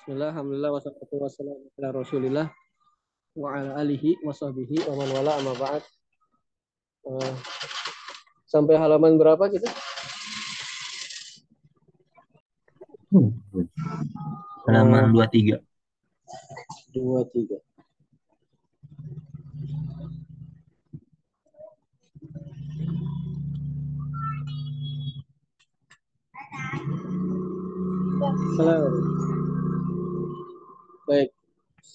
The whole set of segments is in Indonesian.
Bismillah, alhamdulillah, wassalatu wassalamu ala rasulillah wa ala alihi wa sahbihi wa man wala amma ba'd. Uh, sampai halaman berapa kita? Hmm. Halaman dua tiga. Dua tiga. Assalamualaikum.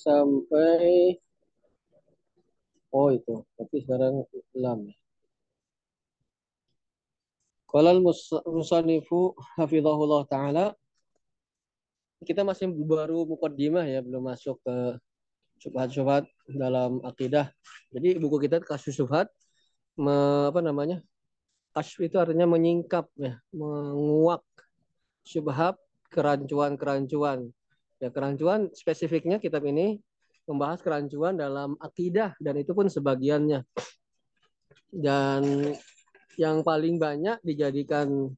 Sampai oh itu, tapi sekarang lam. Qala al-musannifu hafizahullah taala kita masih baru mukaddimah ya, belum masuk ke syubhat-syubhat dalam akidah. Jadi buku kita kasus syubhat apa namanya? Kasus itu artinya menyingkap ya, menguak syubhat kerancuan-kerancuan Ya, kerancuan spesifiknya kitab ini membahas kerancuan dalam akidah dan itu pun sebagiannya. Dan yang paling banyak dijadikan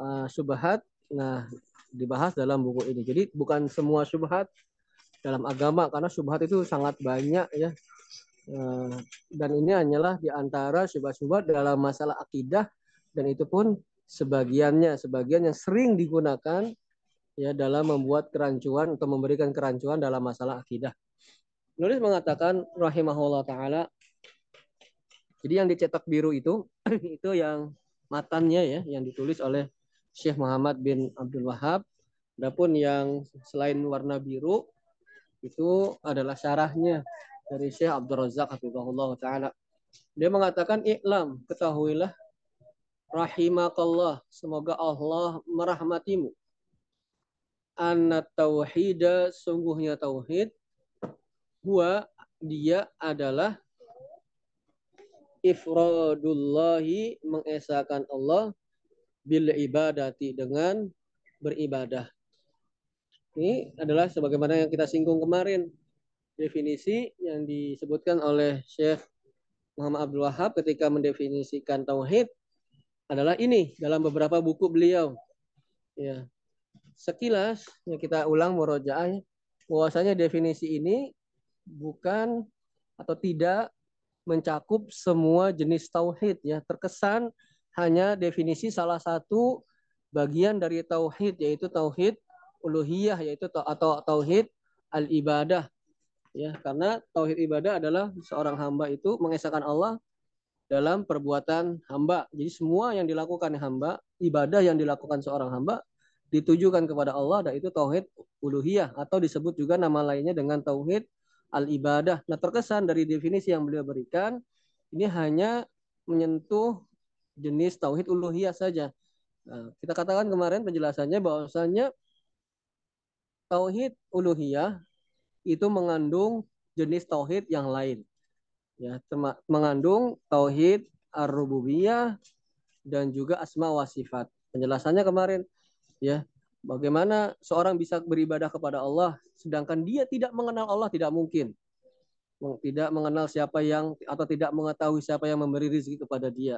uh, subhat, nah dibahas dalam buku ini. Jadi bukan semua subhat dalam agama karena subhat itu sangat banyak ya. Uh, dan ini hanyalah di antara subhat-subhat dalam masalah akidah dan itu pun sebagiannya, sebagian yang sering digunakan ya dalam membuat kerancuan atau memberikan kerancuan dalam masalah akidah. Nulis mengatakan rahimahullah taala jadi yang dicetak biru itu itu yang matannya ya yang ditulis oleh Syekh Muhammad bin Abdul Wahab. Adapun yang selain warna biru itu adalah syarahnya dari Syekh Abdul Razak hafizahullah taala. Dia mengatakan iklam ketahuilah rahimakallah semoga Allah merahmatimu anna tauhida sungguhnya tauhid huwa dia adalah ifradullahi mengesahkan Allah bil ibadati dengan beribadah. Ini adalah sebagaimana yang kita singgung kemarin definisi yang disebutkan oleh Syekh Muhammad Abdul Wahab ketika mendefinisikan tauhid adalah ini dalam beberapa buku beliau. Ya, sekilas ya kita ulang murojaah bahwasanya definisi ini bukan atau tidak mencakup semua jenis tauhid ya. Terkesan hanya definisi salah satu bagian dari tauhid yaitu tauhid uluhiyah yaitu atau tauhid al ibadah ya. Karena tauhid ibadah adalah seorang hamba itu mengesahkan Allah dalam perbuatan hamba. Jadi semua yang dilakukan hamba ibadah yang dilakukan seorang hamba ditujukan kepada Allah dan itu tauhid uluhiyah atau disebut juga nama lainnya dengan tauhid al-ibadah. Nah, terkesan dari definisi yang beliau berikan ini hanya menyentuh jenis tauhid uluhiyah saja. Nah, kita katakan kemarin penjelasannya bahwasanya tauhid uluhiyah itu mengandung jenis tauhid yang lain. Ya, mengandung tauhid ar-rububiyah dan juga asma wa sifat. Penjelasannya kemarin ya bagaimana seorang bisa beribadah kepada Allah sedangkan dia tidak mengenal Allah tidak mungkin. Tidak mengenal siapa yang atau tidak mengetahui siapa yang memberi rezeki kepada dia.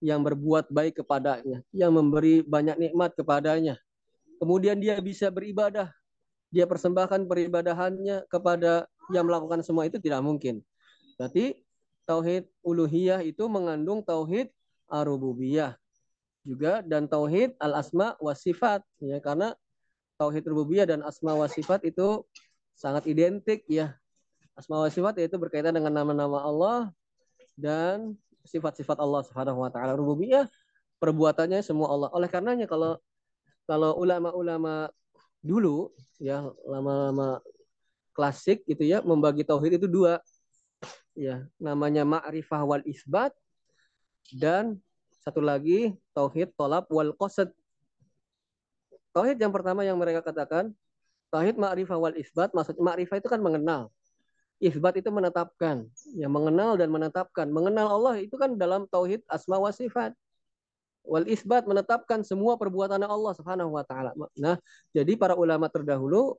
Yang berbuat baik kepadanya yang memberi banyak nikmat kepadanya. Kemudian dia bisa beribadah. Dia persembahkan peribadahannya kepada yang melakukan semua itu tidak mungkin. Berarti tauhid uluhiyah itu mengandung tauhid arububiyah juga dan tauhid al asma wa sifat ya karena tauhid rububiyah dan asma wa sifat itu sangat identik ya. Asma wa sifat yaitu berkaitan dengan nama-nama Allah dan sifat-sifat Allah Subhanahu wa taala. Rububiyah perbuatannya semua Allah. Oleh karenanya kalau kalau ulama-ulama dulu ya lama-lama klasik gitu ya membagi tauhid itu dua ya namanya ma'rifah wal isbat dan satu lagi tauhid tolab wal qasad. Tauhid yang pertama yang mereka katakan tauhid ma'rifah wal isbat maksud ma'rifah itu kan mengenal. Isbat itu menetapkan, ya mengenal dan menetapkan. Mengenal Allah itu kan dalam tauhid asma wa sifat. Wal isbat menetapkan semua perbuatan Allah Subhanahu wa taala. Nah, jadi para ulama terdahulu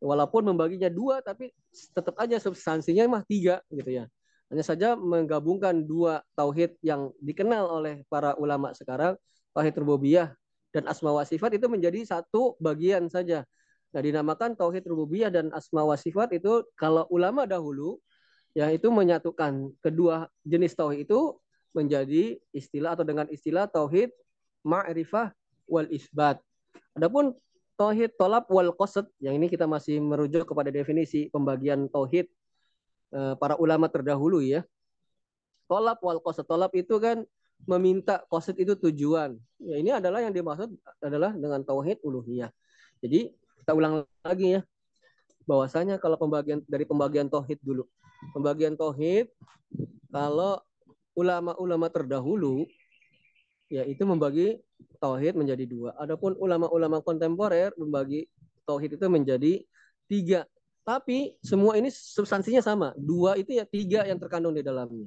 walaupun membaginya dua tapi tetap aja substansinya mah tiga gitu ya. Hanya saja menggabungkan dua tauhid yang dikenal oleh para ulama sekarang, tauhid rububiyah dan asma wa sifat itu menjadi satu bagian saja. Nah, dinamakan tauhid rububiyah dan asma wa sifat itu kalau ulama dahulu ya itu menyatukan kedua jenis tauhid itu menjadi istilah atau dengan istilah tauhid ma'rifah wal isbat. Adapun tauhid tolab wal qasad yang ini kita masih merujuk kepada definisi pembagian tauhid para ulama terdahulu ya. Tolab wal qasad. Tolab itu kan meminta qasad itu tujuan. Ya ini adalah yang dimaksud adalah dengan tauhid uluhiyah. Jadi kita ulang lagi ya bahwasanya kalau pembagian dari pembagian tauhid dulu pembagian tauhid kalau ulama-ulama terdahulu yaitu membagi tauhid menjadi dua adapun ulama-ulama kontemporer membagi tauhid itu menjadi tiga tapi semua ini substansinya sama dua itu ya tiga yang terkandung di dalamnya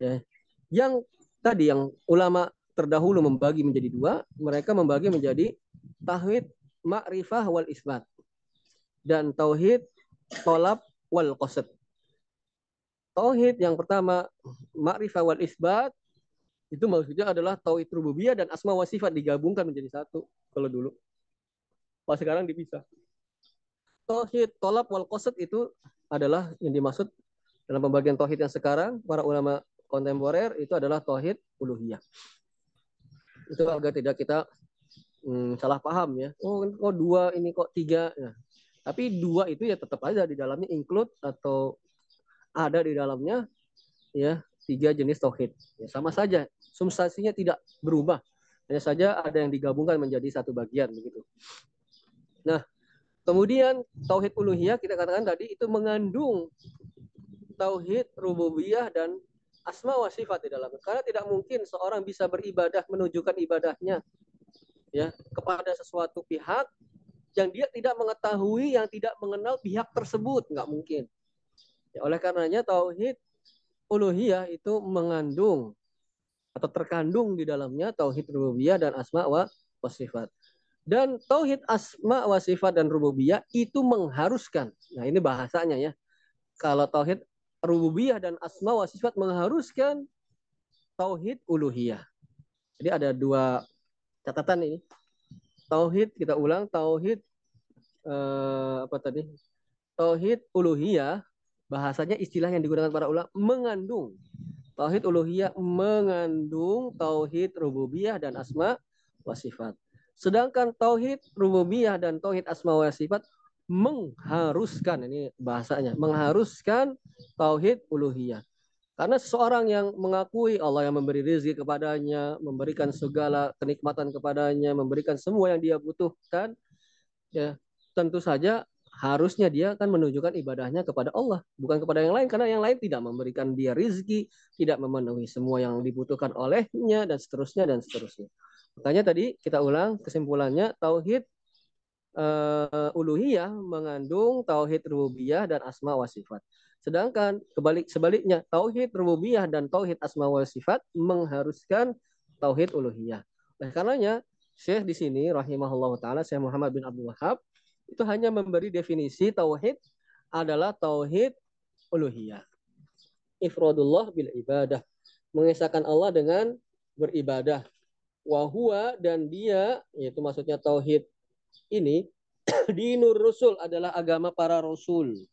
ya yang tadi yang ulama terdahulu membagi menjadi dua mereka membagi menjadi tauhid ma'rifah wal isbat dan tauhid tolab wal qasad. Tauhid yang pertama ma'rifah wal isbat itu maksudnya adalah tauhid rububiyah dan asma wa sifat digabungkan menjadi satu kalau dulu. Pas sekarang dipisah. Tauhid tolab wal qasad itu adalah yang dimaksud dalam pembagian tauhid yang sekarang para ulama kontemporer itu adalah tauhid uluhiyah. Itu agar tidak kita hmm, salah paham ya. Oh, kok dua ini kok tiga. Nah, tapi dua itu ya tetap aja di dalamnya include atau ada di dalamnya ya tiga jenis tauhid. Ya, sama saja, substansinya tidak berubah. Hanya saja ada yang digabungkan menjadi satu bagian begitu. Nah, kemudian tauhid uluhiyah kita katakan tadi itu mengandung tauhid rububiyah dan asma wa sifat di dalamnya. Karena tidak mungkin seorang bisa beribadah menunjukkan ibadahnya ya kepada sesuatu pihak yang dia tidak mengetahui, yang tidak mengenal pihak tersebut, nggak mungkin. Ya, oleh karenanya tauhid uluhiyah itu mengandung atau terkandung di dalamnya tauhid rububiyah dan asma wa sifat. Dan tauhid asma wa sifat dan rububiyah itu mengharuskan. Nah, ini bahasanya ya. Kalau tauhid rububiyah dan asma wa sifat mengharuskan tauhid uluhiyah. Jadi ada dua catatan ini. Tauhid kita ulang tauhid eh, apa tadi? Tauhid uluhiyah bahasanya istilah yang digunakan para ulama mengandung tauhid uluhiyah mengandung tauhid rububiyah dan asma wa sifat. Sedangkan tauhid rububiyah dan tauhid asma wa sifat mengharuskan ini bahasanya mengharuskan tauhid uluhiyah. Karena seseorang yang mengakui Allah yang memberi rezeki kepadanya, memberikan segala kenikmatan kepadanya, memberikan semua yang dia butuhkan, ya tentu saja harusnya dia akan menunjukkan ibadahnya kepada Allah, bukan kepada yang lain, karena yang lain tidak memberikan dia rezeki, tidak memenuhi semua yang dibutuhkan olehnya, dan seterusnya, dan seterusnya. Makanya tadi kita ulang kesimpulannya, Tauhid uh, uluhiyah mengandung Tauhid rububiyah dan asma wa sifat. Sedangkan kebalik sebaliknya tauhid rububiyah dan tauhid asma wa sifat mengharuskan tauhid uluhiyah. Oleh karenanya Syekh di sini rahimahullah taala Syekh Muhammad bin Abdul Wahab itu hanya memberi definisi tauhid adalah tauhid uluhiyah. Ifradullah bil ibadah. Mengesahkan Allah dengan beribadah. Wahua dan dia, yaitu maksudnya tauhid ini, dinur rusul adalah agama para rasul.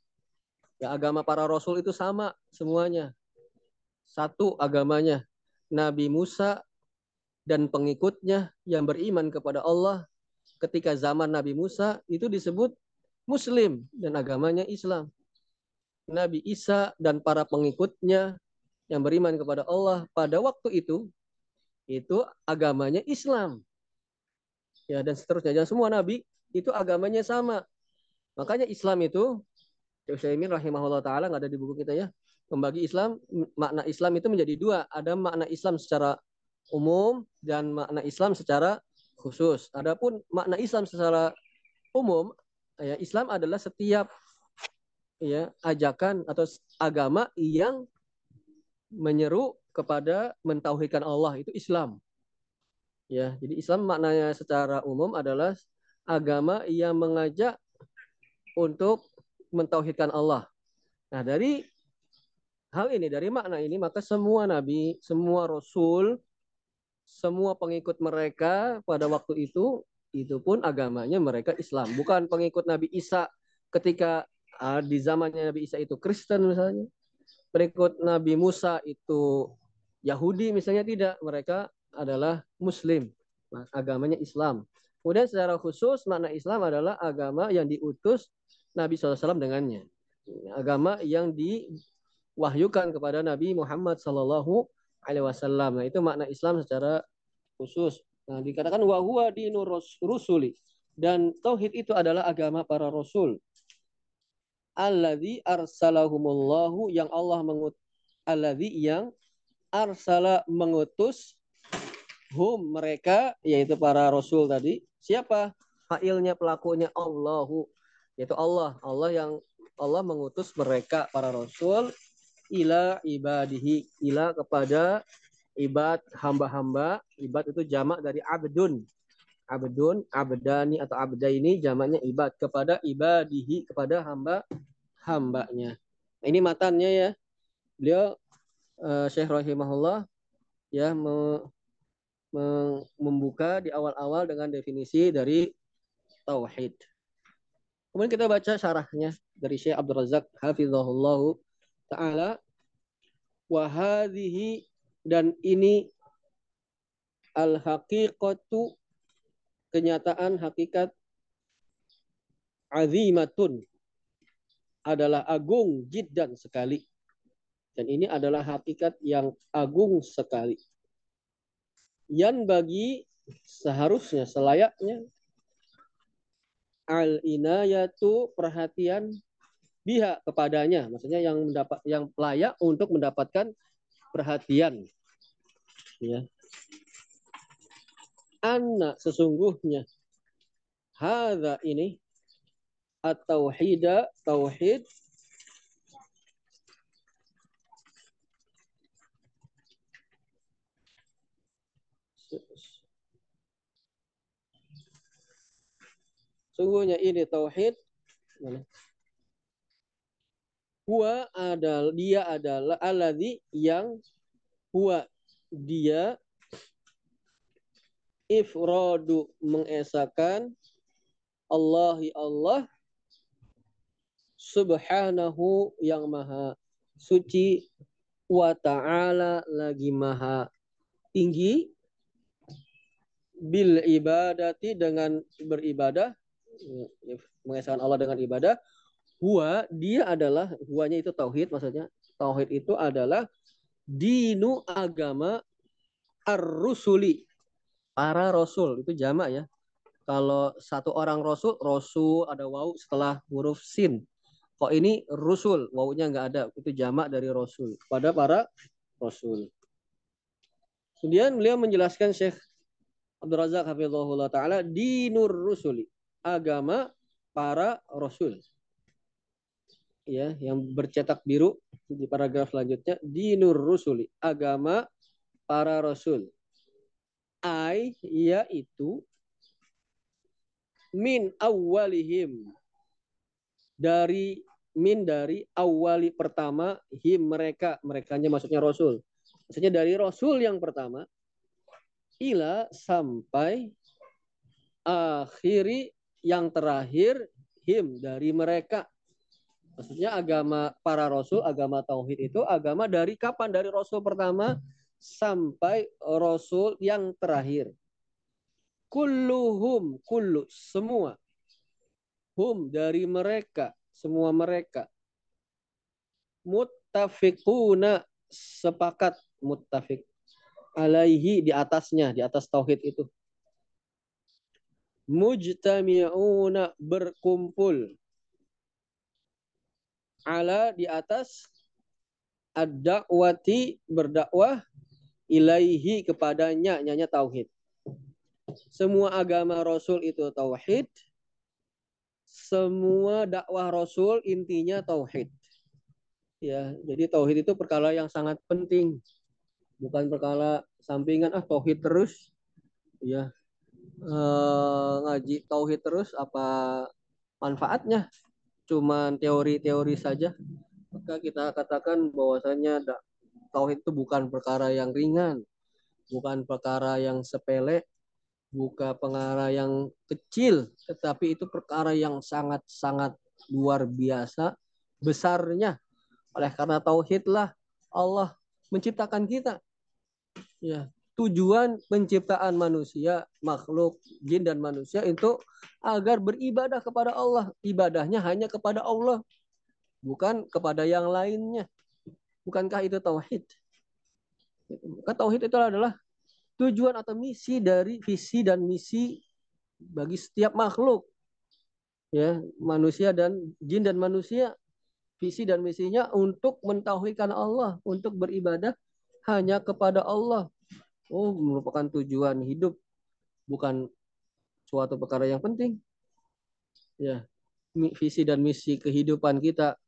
Ya agama para rasul itu sama semuanya. Satu agamanya. Nabi Musa dan pengikutnya yang beriman kepada Allah ketika zaman Nabi Musa itu disebut Muslim dan agamanya Islam. Nabi Isa dan para pengikutnya yang beriman kepada Allah pada waktu itu itu agamanya Islam. Ya dan seterusnya. Dan semua nabi itu agamanya sama. Makanya Islam itu Syekh Utsaimin rahimahullah taala nggak ada di buku kita ya. Membagi Islam makna Islam itu menjadi dua. Ada makna Islam secara umum dan makna Islam secara khusus. Adapun makna Islam secara umum ya Islam adalah setiap ya ajakan atau agama yang menyeru kepada mentauhidkan Allah itu Islam. Ya, jadi Islam maknanya secara umum adalah agama yang mengajak untuk mentauhidkan Allah. Nah, dari hal ini, dari makna ini, maka semua nabi, semua rasul, semua pengikut mereka pada waktu itu itu pun agamanya mereka Islam, bukan pengikut Nabi Isa ketika uh, di zamannya Nabi Isa itu Kristen misalnya, pengikut Nabi Musa itu Yahudi misalnya tidak, mereka adalah Muslim, agamanya Islam. Kemudian secara khusus makna Islam adalah agama yang diutus Nabi SAW dengannya, agama yang diwahyukan kepada Nabi Muhammad Sallallahu Alaihi Wasallam. Nah itu makna Islam secara khusus. Nah, dikatakan wa huwa dinur rusuli dan tauhid itu adalah agama para rasul. Alladzi arsalahumullahu yang Allah mengut yang arsala mengutus hum mereka yaitu para rasul tadi. Siapa? Fa'ilnya pelakunya Allahu. Yaitu Allah. Allah yang Allah mengutus mereka para rasul ila ibadihi. Ila kepada ibad hamba-hamba. Ibad itu jamak dari abdun. Abdun abdani atau abda ini jamaknya ibad. Kepada ibadihi kepada hamba hambanya ini matannya ya. Beliau uh, Syekh rahimahullah ya me, me, membuka di awal-awal dengan definisi dari tauhid. Kemudian kita baca syarahnya dari Syekh Abdul Razak hafizahullah taala. Wa hadhihi dan ini al haqiqatu kenyataan hakikat azimatun adalah agung jiddan sekali dan ini adalah hakikat yang agung sekali. Yang bagi seharusnya selayaknya al inayatu perhatian biha kepadanya. Maksudnya yang mendapat yang layak untuk mendapatkan perhatian. Ya. Anak sesungguhnya hadza ini atau tauhida tauhid Sungguhnya ini tauhid. Huwa adalah dia adalah alladzi yang huwa dia ifradu mengesakan Allahi Allah subhanahu yang maha suci wa ta'ala lagi maha tinggi bil ibadati dengan beribadah mengesahkan Allah dengan ibadah huwa dia adalah huwanya itu tauhid maksudnya tauhid itu adalah dinu agama ar-rusuli. Para rasul itu jamak ya. Kalau satu orang rasul, rasul ada wau setelah huruf sin. Kok ini rusul, wawunya nggak ada. Itu jamak dari rasul. Pada para rasul. Kemudian beliau menjelaskan Syekh Abdul Razak Ta'ala dinur rusuli. Agama para rasul. Ya yang bercetak biru di paragraf selanjutnya dinur rusuli agama para rasul. Ai yaitu min awalihim dari min dari awali pertama him mereka. Merekanya maksudnya rasul. Maksudnya dari rasul yang pertama ila sampai akhiri yang terakhir him dari mereka Maksudnya agama para rasul, agama tauhid itu agama dari kapan? Dari rasul pertama sampai rasul yang terakhir. Kulluhum, kullu, semua. Hum dari mereka, semua mereka. Muttafiquna, sepakat muttafiq. Alaihi di atasnya, di atas tauhid itu. Mujtami'una berkumpul ala di atas ad-da'wati berdakwah ilaihi kepadanya nyanya tauhid. Semua agama Rasul itu tauhid. Semua dakwah Rasul intinya tauhid. Ya, jadi tauhid itu perkara yang sangat penting. Bukan perkara sampingan ah tauhid terus. Ya. Eh, ngaji tauhid terus apa manfaatnya? cuman teori-teori saja, maka kita katakan bahwasanya tauhid itu bukan perkara yang ringan, bukan perkara yang sepele, bukan perkara yang kecil, tetapi itu perkara yang sangat-sangat luar biasa besarnya. Oleh karena tauhidlah Allah menciptakan kita. Ya, tujuan penciptaan manusia, makhluk jin dan manusia itu agar beribadah kepada Allah. Ibadahnya hanya kepada Allah, bukan kepada yang lainnya. Bukankah itu tauhid? Maka tauhid itu adalah tujuan atau misi dari visi dan misi bagi setiap makhluk. Ya, manusia dan jin dan manusia visi dan misinya untuk mentauhidkan Allah, untuk beribadah hanya kepada Allah. Oh, merupakan tujuan hidup, bukan suatu perkara yang penting. Ya, visi dan misi kehidupan kita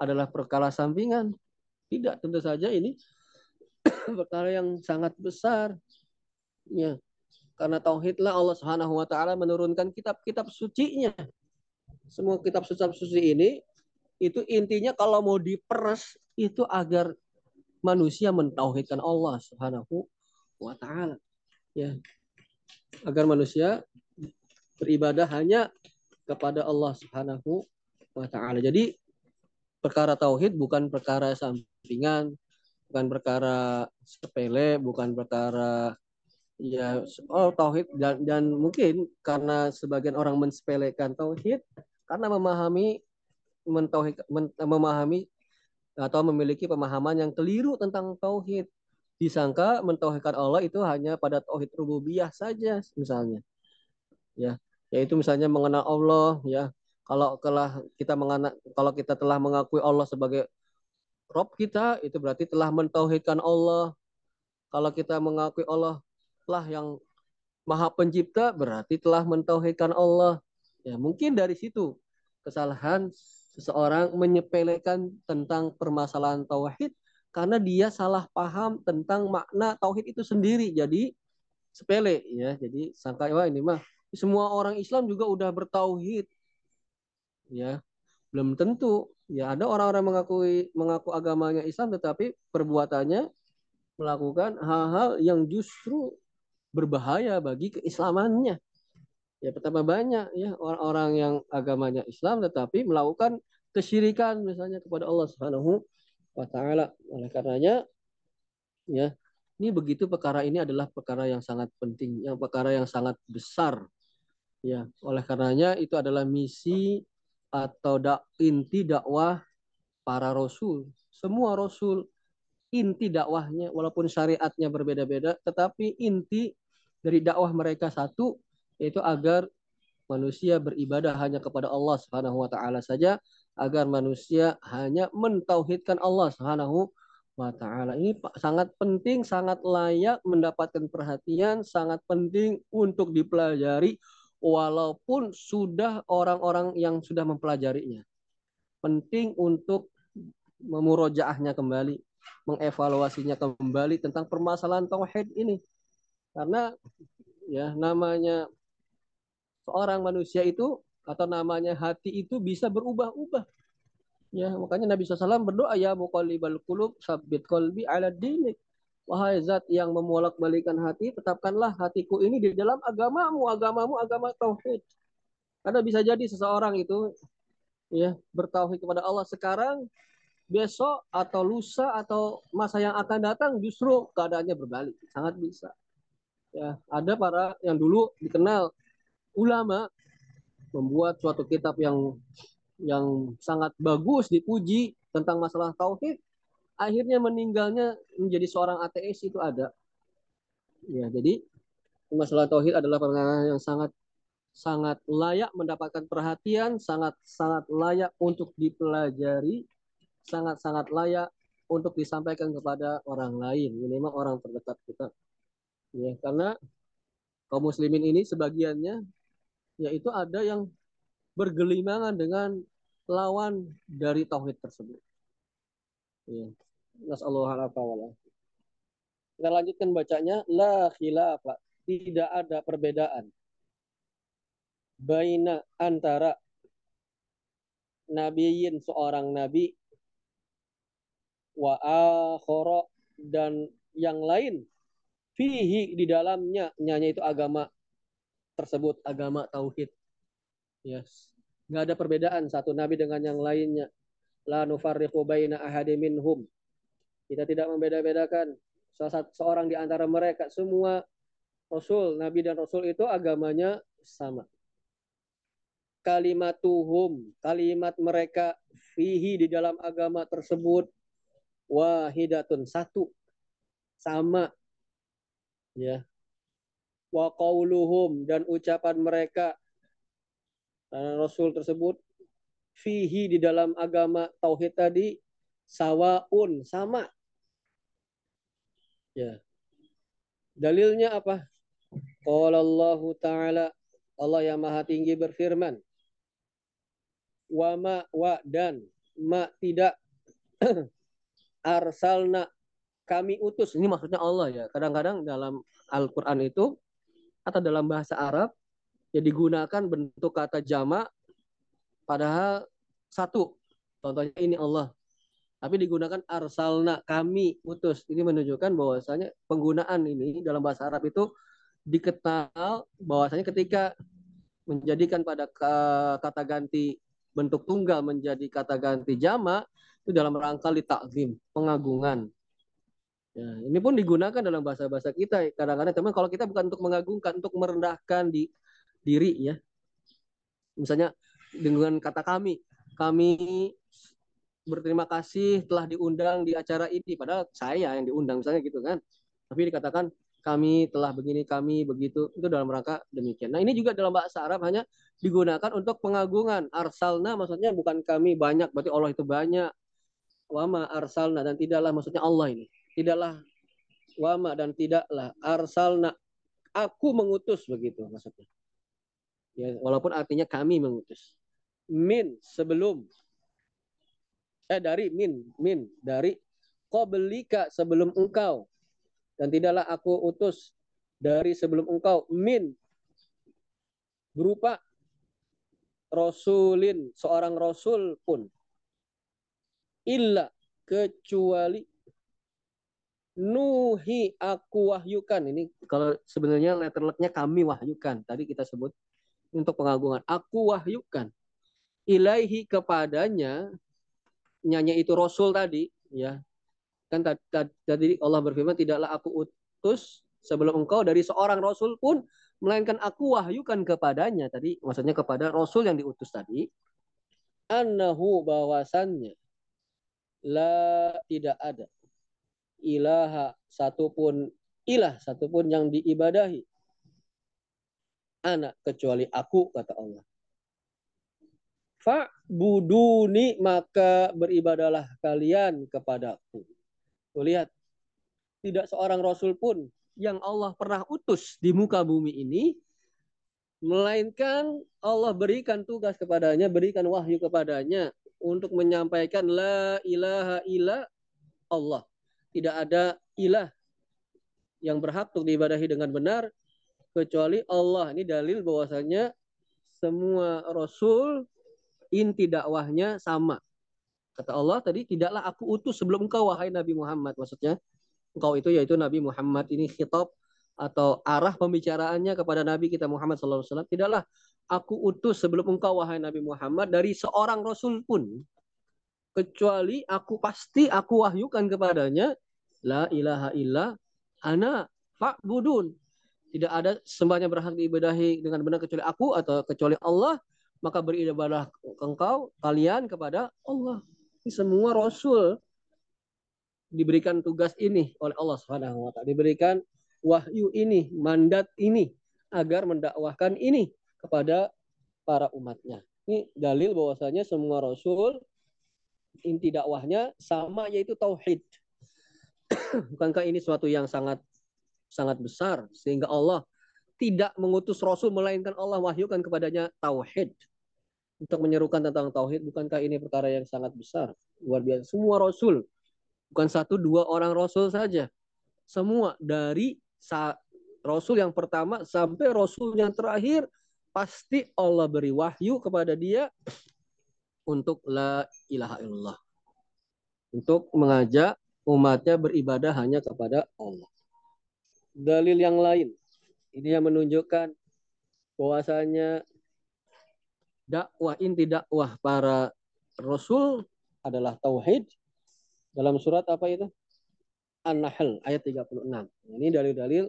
adalah perkara sampingan. Tidak, tentu saja ini perkara yang sangat besar. Ya, karena tauhidlah Allah Subhanahu wa taala menurunkan kitab-kitab sucinya. Semua kitab suci ini itu intinya kalau mau diperes itu agar manusia mentauhidkan Allah Subhanahu wa taala. Ya. Agar manusia beribadah hanya kepada Allah Subhanahu wa taala. Jadi perkara tauhid bukan perkara sampingan, bukan perkara sepele, bukan perkara ya oh tauhid dan, dan mungkin karena sebagian orang mensepelekan tauhid karena memahami mentauhid, memahami atau memiliki pemahaman yang keliru tentang tauhid. Disangka mentauhidkan Allah itu hanya pada tauhid rububiyah saja misalnya. Ya, yaitu misalnya mengenal Allah ya. Kalau telah kita mengenal kalau kita telah mengakui Allah sebagai Rob kita itu berarti telah mentauhidkan Allah. Kalau kita mengakui Allah lah yang Maha Pencipta berarti telah mentauhidkan Allah. Ya, mungkin dari situ kesalahan seseorang menyepelekan tentang permasalahan tauhid karena dia salah paham tentang makna tauhid itu sendiri. Jadi sepele ya. Jadi sangka wah ini mah semua orang Islam juga udah bertauhid. Ya. Belum tentu. Ya ada orang-orang mengakui mengaku agamanya Islam tetapi perbuatannya melakukan hal-hal yang justru berbahaya bagi keislamannya ya pertama banyak ya orang-orang yang agamanya Islam tetapi melakukan kesyirikan misalnya kepada Allah Subhanahu wa taala. Oleh karenanya ya ini begitu perkara ini adalah perkara yang sangat penting, yang perkara yang sangat besar. Ya, oleh karenanya itu adalah misi atau dak inti dakwah para rasul. Semua rasul inti dakwahnya walaupun syariatnya berbeda-beda tetapi inti dari dakwah mereka satu yaitu agar manusia beribadah hanya kepada Allah Subhanahu wa taala saja agar manusia hanya mentauhidkan Allah Subhanahu wa taala. Ini sangat penting, sangat layak mendapatkan perhatian, sangat penting untuk dipelajari walaupun sudah orang-orang yang sudah mempelajarinya. Penting untuk memurojaahnya kembali, mengevaluasinya kembali tentang permasalahan tauhid ini. Karena ya namanya seorang manusia itu atau namanya hati itu bisa berubah-ubah. Ya, makanya Nabi SAW berdoa ya muqallibal qulub sabit qalbi ala dinik. Wahai zat yang memolak-balikan hati, tetapkanlah hatiku ini di dalam agamamu, agamamu agama tauhid. Karena bisa jadi seseorang itu ya bertauhid kepada Allah sekarang, besok atau lusa atau masa yang akan datang justru keadaannya berbalik, sangat bisa. Ya, ada para yang dulu dikenal ulama membuat suatu kitab yang yang sangat bagus dipuji tentang masalah tauhid akhirnya meninggalnya menjadi seorang ateis itu ada. Ya jadi masalah tauhid adalah perkara yang sangat sangat layak mendapatkan perhatian sangat sangat layak untuk dipelajari sangat sangat layak untuk disampaikan kepada orang lain. Minimal orang terdekat kita. Ya karena kaum muslimin ini sebagiannya yaitu ada yang bergelimangan dengan lawan dari tauhid tersebut. Ya. Kita lanjutkan bacanya. La khilafa, tidak ada perbedaan baina antara nabiyin seorang nabi wa dan yang lain. Fihi di dalamnya nyanya itu agama tersebut agama tauhid. Yes. Nggak ada perbedaan satu nabi dengan yang lainnya. La nufarriqu baina ahadi. Kita tidak membeda-bedakan seorang di antara mereka. Semua rasul, nabi dan rasul itu agamanya sama. Kalimatuhum, kalimat mereka fihi di dalam agama tersebut wahidatun satu sama ya wa qauluhum dan ucapan mereka Rasul tersebut fihi di dalam agama tauhid tadi sawaun sama. Ya. Dalilnya apa? Qala Allah taala Allah yang Maha Tinggi berfirman wa ma wa dan ma tidak arsalna kami utus ini maksudnya Allah ya kadang-kadang dalam Al-Qur'an itu atau dalam bahasa Arab ya digunakan bentuk kata jama padahal satu. Contohnya ini Allah. Tapi digunakan arsalna kami utus. Ini menunjukkan bahwasanya penggunaan ini dalam bahasa Arab itu dikenal bahwasanya ketika menjadikan pada kata ganti bentuk tunggal menjadi kata ganti jama itu dalam rangka li takzim, pengagungan. Ya, ini pun digunakan dalam bahasa-bahasa kita. Kadang-kadang teman kalau kita bukan untuk mengagungkan, untuk merendahkan di diri ya. Misalnya dengan kata kami, kami berterima kasih telah diundang di acara ini padahal saya yang diundang misalnya gitu kan. Tapi dikatakan kami telah begini, kami begitu. Itu dalam rangka demikian. Nah, ini juga dalam bahasa Arab hanya digunakan untuk pengagungan. Arsalna maksudnya bukan kami banyak, berarti Allah itu banyak. Wama arsalna dan tidaklah maksudnya Allah ini. Tidaklah wama dan tidaklah arsalna. Aku mengutus begitu maksudnya. Ya, walaupun artinya kami mengutus. Min sebelum. Eh dari min min dari qablika sebelum engkau. Dan tidaklah aku utus dari sebelum engkau. Min berupa rasulin seorang rasul pun. Illa kecuali nuhi aku wahyukan. Ini kalau sebenarnya letter letternya kami wahyukan. Tadi kita sebut untuk pengagungan. Aku wahyukan. Ilaihi kepadanya nyanyi itu Rasul tadi ya. Kan tadi Allah berfirman tidaklah aku utus sebelum engkau dari seorang Rasul pun melainkan aku wahyukan kepadanya. Tadi maksudnya kepada Rasul yang diutus tadi. Annahu bahwasannya la tidak ada ilaha satupun ilah satupun yang diibadahi anak kecuali aku kata Allah. Fa'buduni maka beribadalah kalian kepadaku. Tuh lihat, tidak seorang rasul pun yang Allah pernah utus di muka bumi ini melainkan Allah berikan tugas kepadanya, berikan wahyu kepadanya untuk menyampaikan la ilaha illa Allah. Tidak ada ilah yang berhak untuk diibadahi dengan benar kecuali Allah. Ini dalil bahwasanya semua rasul inti dakwahnya sama. Kata Allah tadi, tidaklah aku utus sebelum engkau wahai Nabi Muhammad. Maksudnya engkau itu yaitu Nabi Muhammad. Ini khitab atau arah pembicaraannya kepada Nabi kita Muhammad SAW. Tidaklah aku utus sebelum engkau wahai Nabi Muhammad dari seorang rasul pun kecuali aku pasti aku wahyukan kepadanya la ilaha illa ana fa'budun tidak ada sembahnya berhak diibadahi dengan benar kecuali aku atau kecuali Allah, maka beribadah engkau kalian kepada Allah. Ini semua rasul diberikan tugas ini oleh Allah taala, diberikan wahyu ini, mandat ini agar mendakwahkan ini kepada para umatnya. Ini dalil bahwasanya semua rasul inti dakwahnya sama yaitu tauhid. Bukankah ini suatu yang sangat sangat besar? Sehingga Allah tidak mengutus Rasul melainkan Allah wahyukan kepadanya tauhid. Untuk menyerukan tentang tauhid bukankah ini perkara yang sangat besar? Luar biasa. Semua Rasul bukan satu dua orang Rasul saja. Semua dari Rasul yang pertama sampai Rasul yang terakhir pasti Allah beri wahyu kepada dia untuk la ilaha illallah. Untuk mengajak umatnya beribadah hanya kepada Allah dalil yang lain. Ini yang menunjukkan bahwasanya dakwah inti dakwah para rasul adalah tauhid dalam surat apa itu? An-Nahl ayat 36. Ini dalil-dalil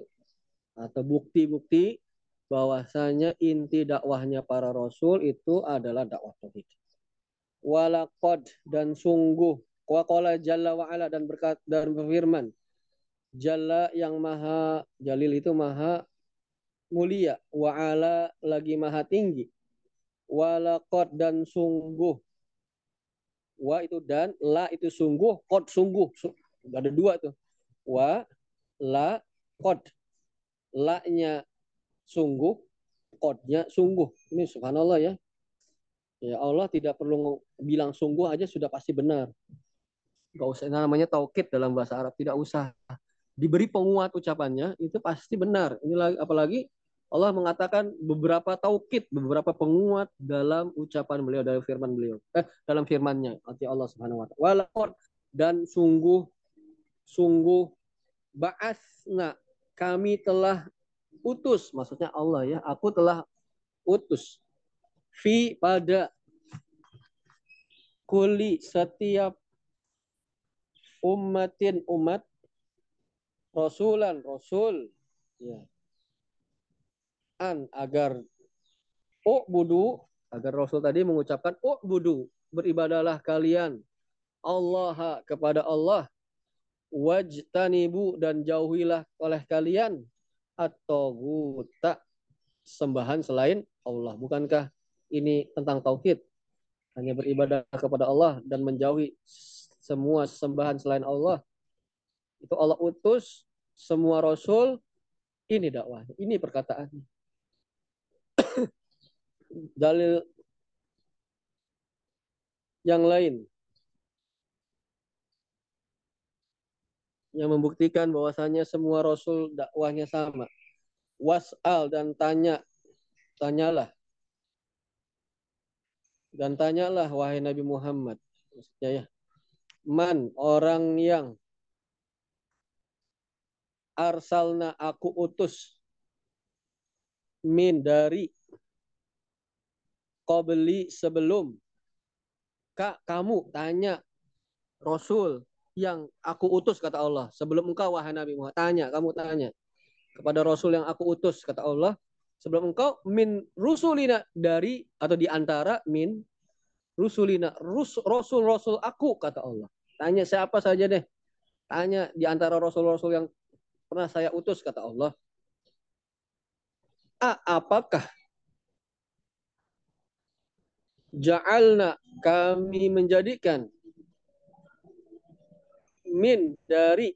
atau bukti-bukti bahwasanya inti dakwahnya para rasul itu adalah dakwah tauhid. Walaqad dan sungguh waqala jalla wa ala dan berkat dan berfirman Jalla yang maha jalil itu maha mulia wa ala lagi maha tinggi. Walaqad dan sungguh. Wa itu dan la itu sungguh qad sungguh. Ada dua tuh. Wa la qad. La-nya sungguh qadnya sungguh. Ini subhanallah ya. Ya Allah tidak perlu bilang sungguh aja sudah pasti benar Gak usah namanya taukid dalam bahasa Arab tidak usah diberi penguat ucapannya itu pasti benar ini lagi apalagi Allah mengatakan beberapa taukid, beberapa penguat dalam ucapan beliau dalam firman beliau. Eh, dalam firmannya, arti Allah Subhanahu wa taala. dan sungguh sungguh ba'asna kami telah utus, maksudnya Allah ya, aku telah utus fi pada kuli setiap ummatin umat rasulan rasul. Ya. An agar oh budu agar Rasul tadi mengucapkan oh budu beribadalah kalian Allah kepada Allah. Wajtanibu dan jauhilah oleh kalian atau tak sembahan selain Allah bukankah ini tentang tauhid? Hanya beribadah kepada Allah dan menjauhi semua sembahan selain Allah itu Allah utus semua rasul ini dakwahnya ini perkataannya dalil yang lain yang membuktikan bahwasanya semua rasul dakwahnya sama. Was'al dan tanya, tanyalah. Dan tanyalah wahai Nabi Muhammad. Maksudnya ya. Man orang yang arsalna aku utus min dari beli sebelum. Kak kamu tanya Rasul yang aku utus kata Allah. Sebelum engkau wahai Nabi Muhammad. Tanya kamu tanya kepada Rasul yang aku utus kata Allah. Sebelum engkau min rusulina dari atau di antara min rusulina rus, rasul rasul aku kata Allah tanya siapa saja deh. Tanya di antara rasul-rasul yang pernah saya utus kata Allah. A, apakah ja'alna kami menjadikan min dari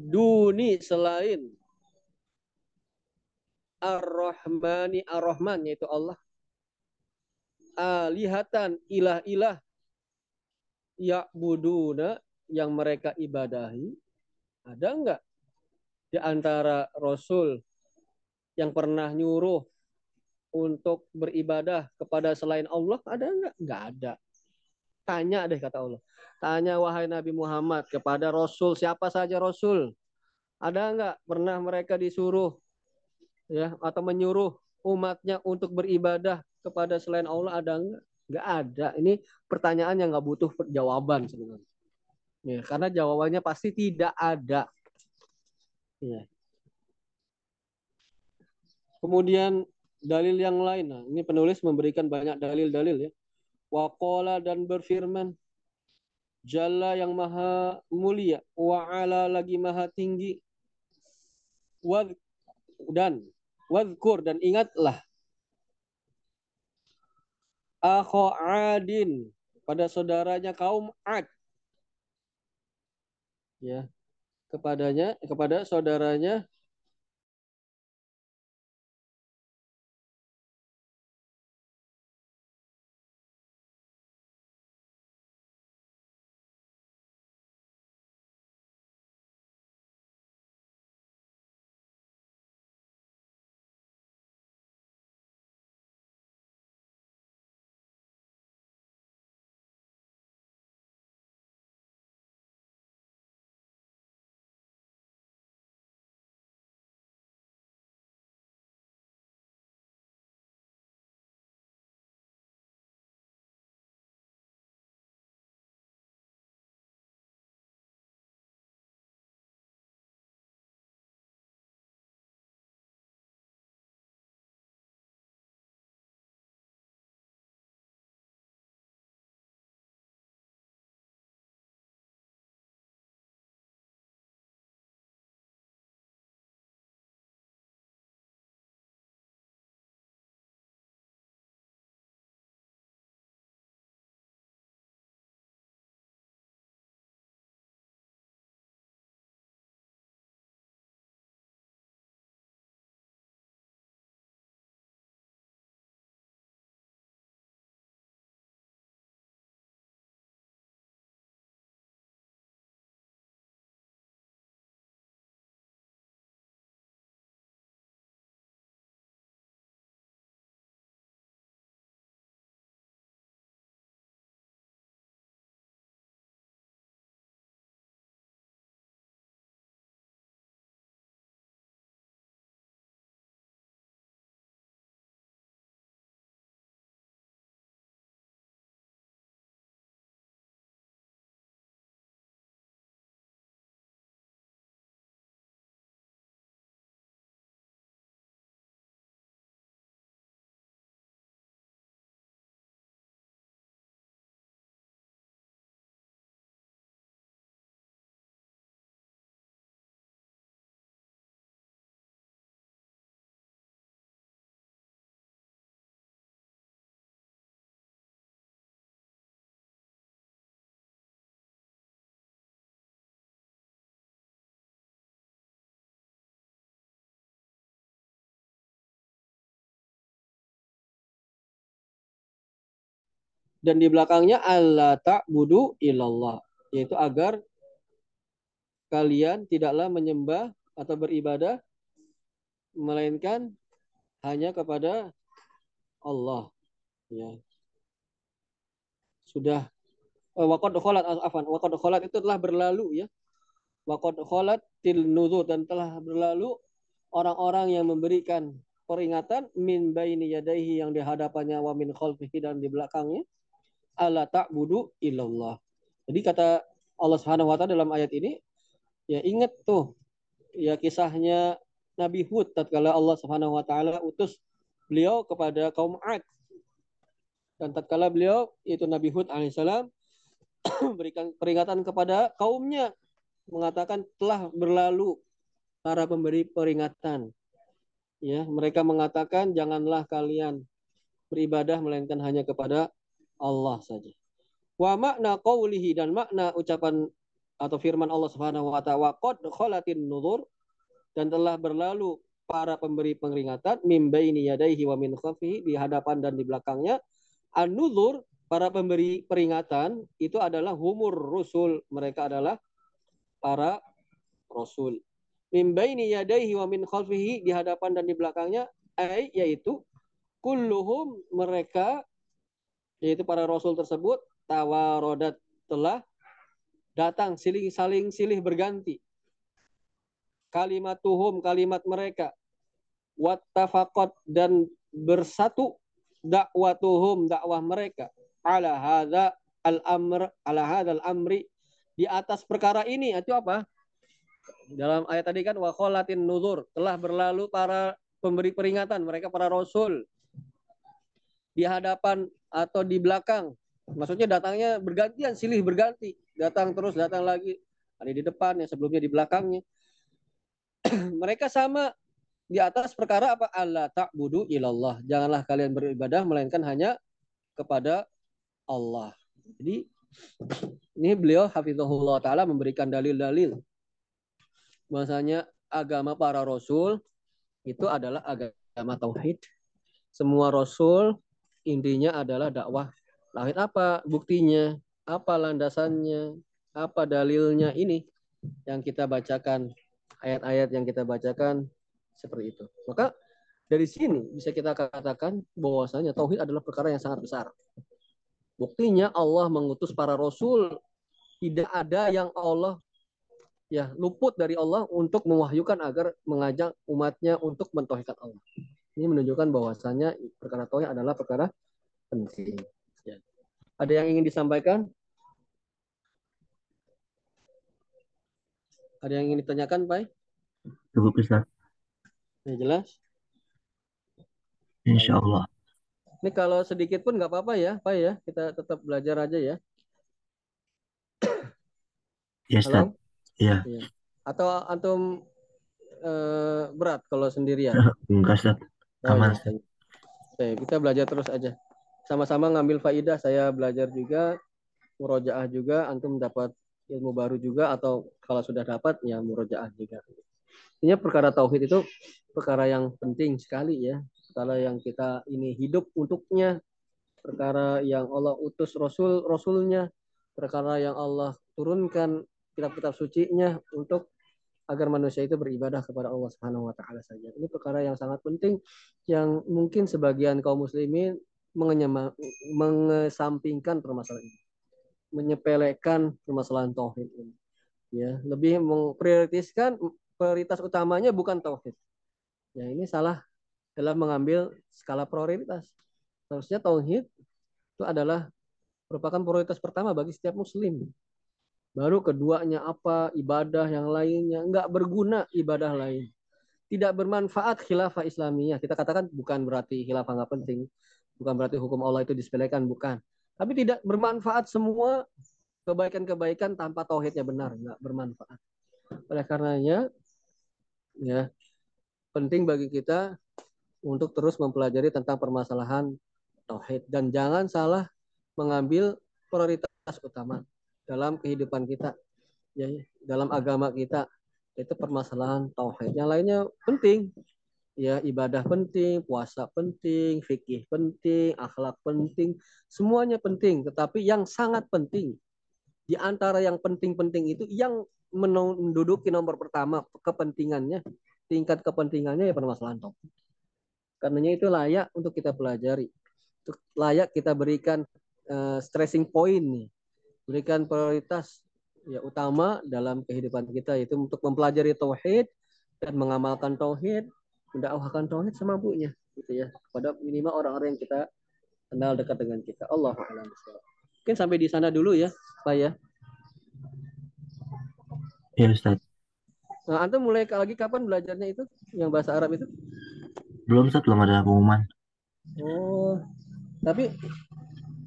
duni selain Ar-Rahmani Ar-Rahman yaitu Allah. Alihatan ilah-ilah ya'buduna yang mereka ibadahi ada enggak di antara rasul yang pernah nyuruh untuk beribadah kepada selain Allah ada enggak? Enggak ada. Tanya deh kata Allah. Tanya wahai Nabi Muhammad kepada Rasul siapa saja Rasul. Ada enggak pernah mereka disuruh ya atau menyuruh umatnya untuk beribadah kepada selain Allah ada enggak? Enggak ada. Ini pertanyaan yang enggak butuh jawaban sebenarnya. Ya, karena jawabannya pasti tidak ada. Ya. Kemudian dalil yang lain. Nah, ini penulis memberikan banyak dalil-dalil ya. Waqala dan berfirman Jalla yang maha mulia wa'ala lagi maha tinggi Wad, dan wadkur dan ingatlah akho adin pada saudaranya kaum Ad. Ya kepadanya kepada saudaranya dan di belakangnya Allah ta'budu ilallah yaitu agar kalian tidaklah menyembah atau beribadah melainkan hanya kepada Allah. Ya. Sudah. Eh, waqad kholat afan waqad kholat itu telah berlalu ya. Waqad kholat til nuzur dan telah berlalu orang-orang yang memberikan peringatan min baini yadaihi yang di hadapannya wa min khalfihi dan di belakangnya ala ta'budu illallah. Jadi kata Allah Subhanahu wa taala dalam ayat ini ya ingat tuh ya kisahnya Nabi Hud tatkala Allah Subhanahu wa taala utus beliau kepada kaum Ad. Dan tatkala beliau yaitu Nabi Hud alaihissalam berikan peringatan kepada kaumnya mengatakan telah berlalu para pemberi peringatan ya mereka mengatakan janganlah kalian beribadah melainkan hanya kepada Allah saja. Wa makna qawlihi dan makna ucapan atau firman Allah Subhanahu wa taala qad khalatin nuzur dan telah berlalu para pemberi peringatan mim baini yadaihi wa min khafihi di hadapan dan di belakangnya. An-nuzur para pemberi peringatan itu adalah humur rusul. Mereka adalah para rasul. Min baini yadaihi wa min khalfihi di hadapan dan di belakangnya. Ay yaitu kulluhum mereka yaitu para rasul tersebut tawarodat telah datang siling saling silih berganti. Kalimat tuhum kalimat mereka wattafaqat dan bersatu dakwatuhum dakwah mereka. Ala hadza al-amr ala hadzal amri di atas perkara ini itu apa? Dalam ayat tadi kan wakholatin nuzur telah berlalu para pemberi peringatan mereka para rasul di hadapan atau di belakang. Maksudnya datangnya bergantian, silih berganti. Datang terus, datang lagi. Ada di depan, yang sebelumnya di belakangnya. mereka sama di atas perkara apa? Allah ta'budu ilallah. Janganlah kalian beribadah, melainkan hanya kepada Allah. Jadi ini beliau hafizahullah ta'ala memberikan dalil-dalil bahwasanya agama para rasul itu adalah agama tauhid. Semua rasul intinya adalah dakwah tauhid. Apa buktinya? Apa landasannya? Apa dalilnya ini yang kita bacakan ayat-ayat yang kita bacakan seperti itu. Maka dari sini bisa kita katakan bahwasanya tauhid adalah perkara yang sangat besar. Buktinya Allah mengutus para rasul tidak ada yang Allah ya luput dari Allah untuk mewahyukan agar mengajak umatnya untuk mentauhidkan Allah. Ini menunjukkan bahwasanya perkara tauhid adalah perkara penting. Ya. Ada yang ingin disampaikan? Ada yang ingin ditanyakan, Pak? Cukup, Ustaz. Ya, jelas? Insya Allah. Ini kalau sedikit pun nggak apa-apa ya, Pak ya. Kita tetap belajar aja ya. Ya, Ustaz. Iya. Ya. Atau antum eh, berat kalau sendirian? Enggak, Ustaz. Oh, Aman. Oh, ya. kita belajar terus aja. Sama-sama ngambil faidah, saya belajar juga, murojaah juga, antum dapat ilmu baru juga, atau kalau sudah dapat, ya murojaah juga. Ini perkara tauhid itu perkara yang penting sekali ya. Perkara yang kita ini hidup untuknya. Perkara yang Allah utus Rasul, Rasulnya. Perkara yang Allah turunkan kitab-kitab suci-nya untuk agar manusia itu beribadah kepada Allah Subhanahu wa taala saja. Ini perkara yang sangat penting yang mungkin sebagian kaum muslimin mengesampingkan permasalahan ini. Menyepelekan permasalahan tauhid ini. Ya, lebih memprioritaskan prioritas utamanya bukan tauhid. Ya, ini salah dalam mengambil skala prioritas. Seharusnya tauhid itu adalah merupakan prioritas pertama bagi setiap muslim. Baru keduanya apa? Ibadah yang lainnya. Enggak berguna ibadah lain. Tidak bermanfaat khilafah Islamiyah. Kita katakan bukan berarti khilafah nggak penting. Bukan berarti hukum Allah itu disepelekan. Bukan. Tapi tidak bermanfaat semua kebaikan-kebaikan tanpa tauhidnya benar. Enggak bermanfaat. Oleh karenanya, ya penting bagi kita untuk terus mempelajari tentang permasalahan tauhid dan jangan salah mengambil prioritas utama dalam kehidupan kita ya dalam agama kita itu permasalahan tauhid yang lainnya penting ya ibadah penting, puasa penting, fikih penting, akhlak penting, semuanya penting. Tetapi yang sangat penting di antara yang penting-penting itu yang menduduki nomor pertama kepentingannya, tingkat kepentingannya ya permasalahan topik. Karenanya itu layak untuk kita pelajari. Layak kita berikan uh, stressing point nih. Berikan prioritas ya utama dalam kehidupan kita itu untuk mempelajari tauhid dan mengamalkan tauhid, mendakwahkan tauhid semampunya gitu ya kepada minimal orang-orang yang kita kenal dekat dengan kita. Allah Mungkin sampai di sana dulu ya, Pak ya. Ya, Ustaz. Nah, Antum mulai lagi kapan belajarnya itu yang bahasa Arab itu? Belum Ustaz, belum ada pengumuman. Oh, tapi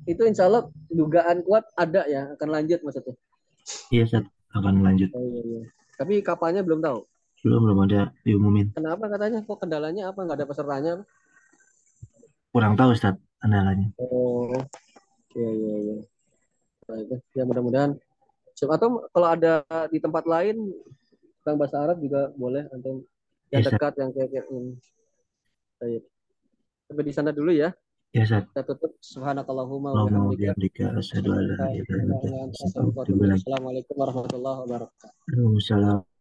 itu insya Allah dugaan kuat ada ya akan lanjut maksudnya. Iya Ustaz, akan lanjut. Oh, iya, iya. Tapi kapannya belum tahu. Belum belum ada diumumin. Kenapa katanya? Kok kendalanya apa? Nggak ada pesertanya? Kurang tahu Ustaz kendalanya. Oh, iya iya iya. Baik, ya mudah-mudahan. Atau kalau ada di tempat lain tentang bahasa Arab juga boleh atau yang yes, dekat yang kayak kayak ini. Baik. Sampai di sana dulu ya. Ya, Ustaz. Kita tutup subhanakallahumma wa bihamdika asyhadu an la ilaha illa anta Assalamualaikum warahmatullahi wabarakatuh. Waalaikumsalam.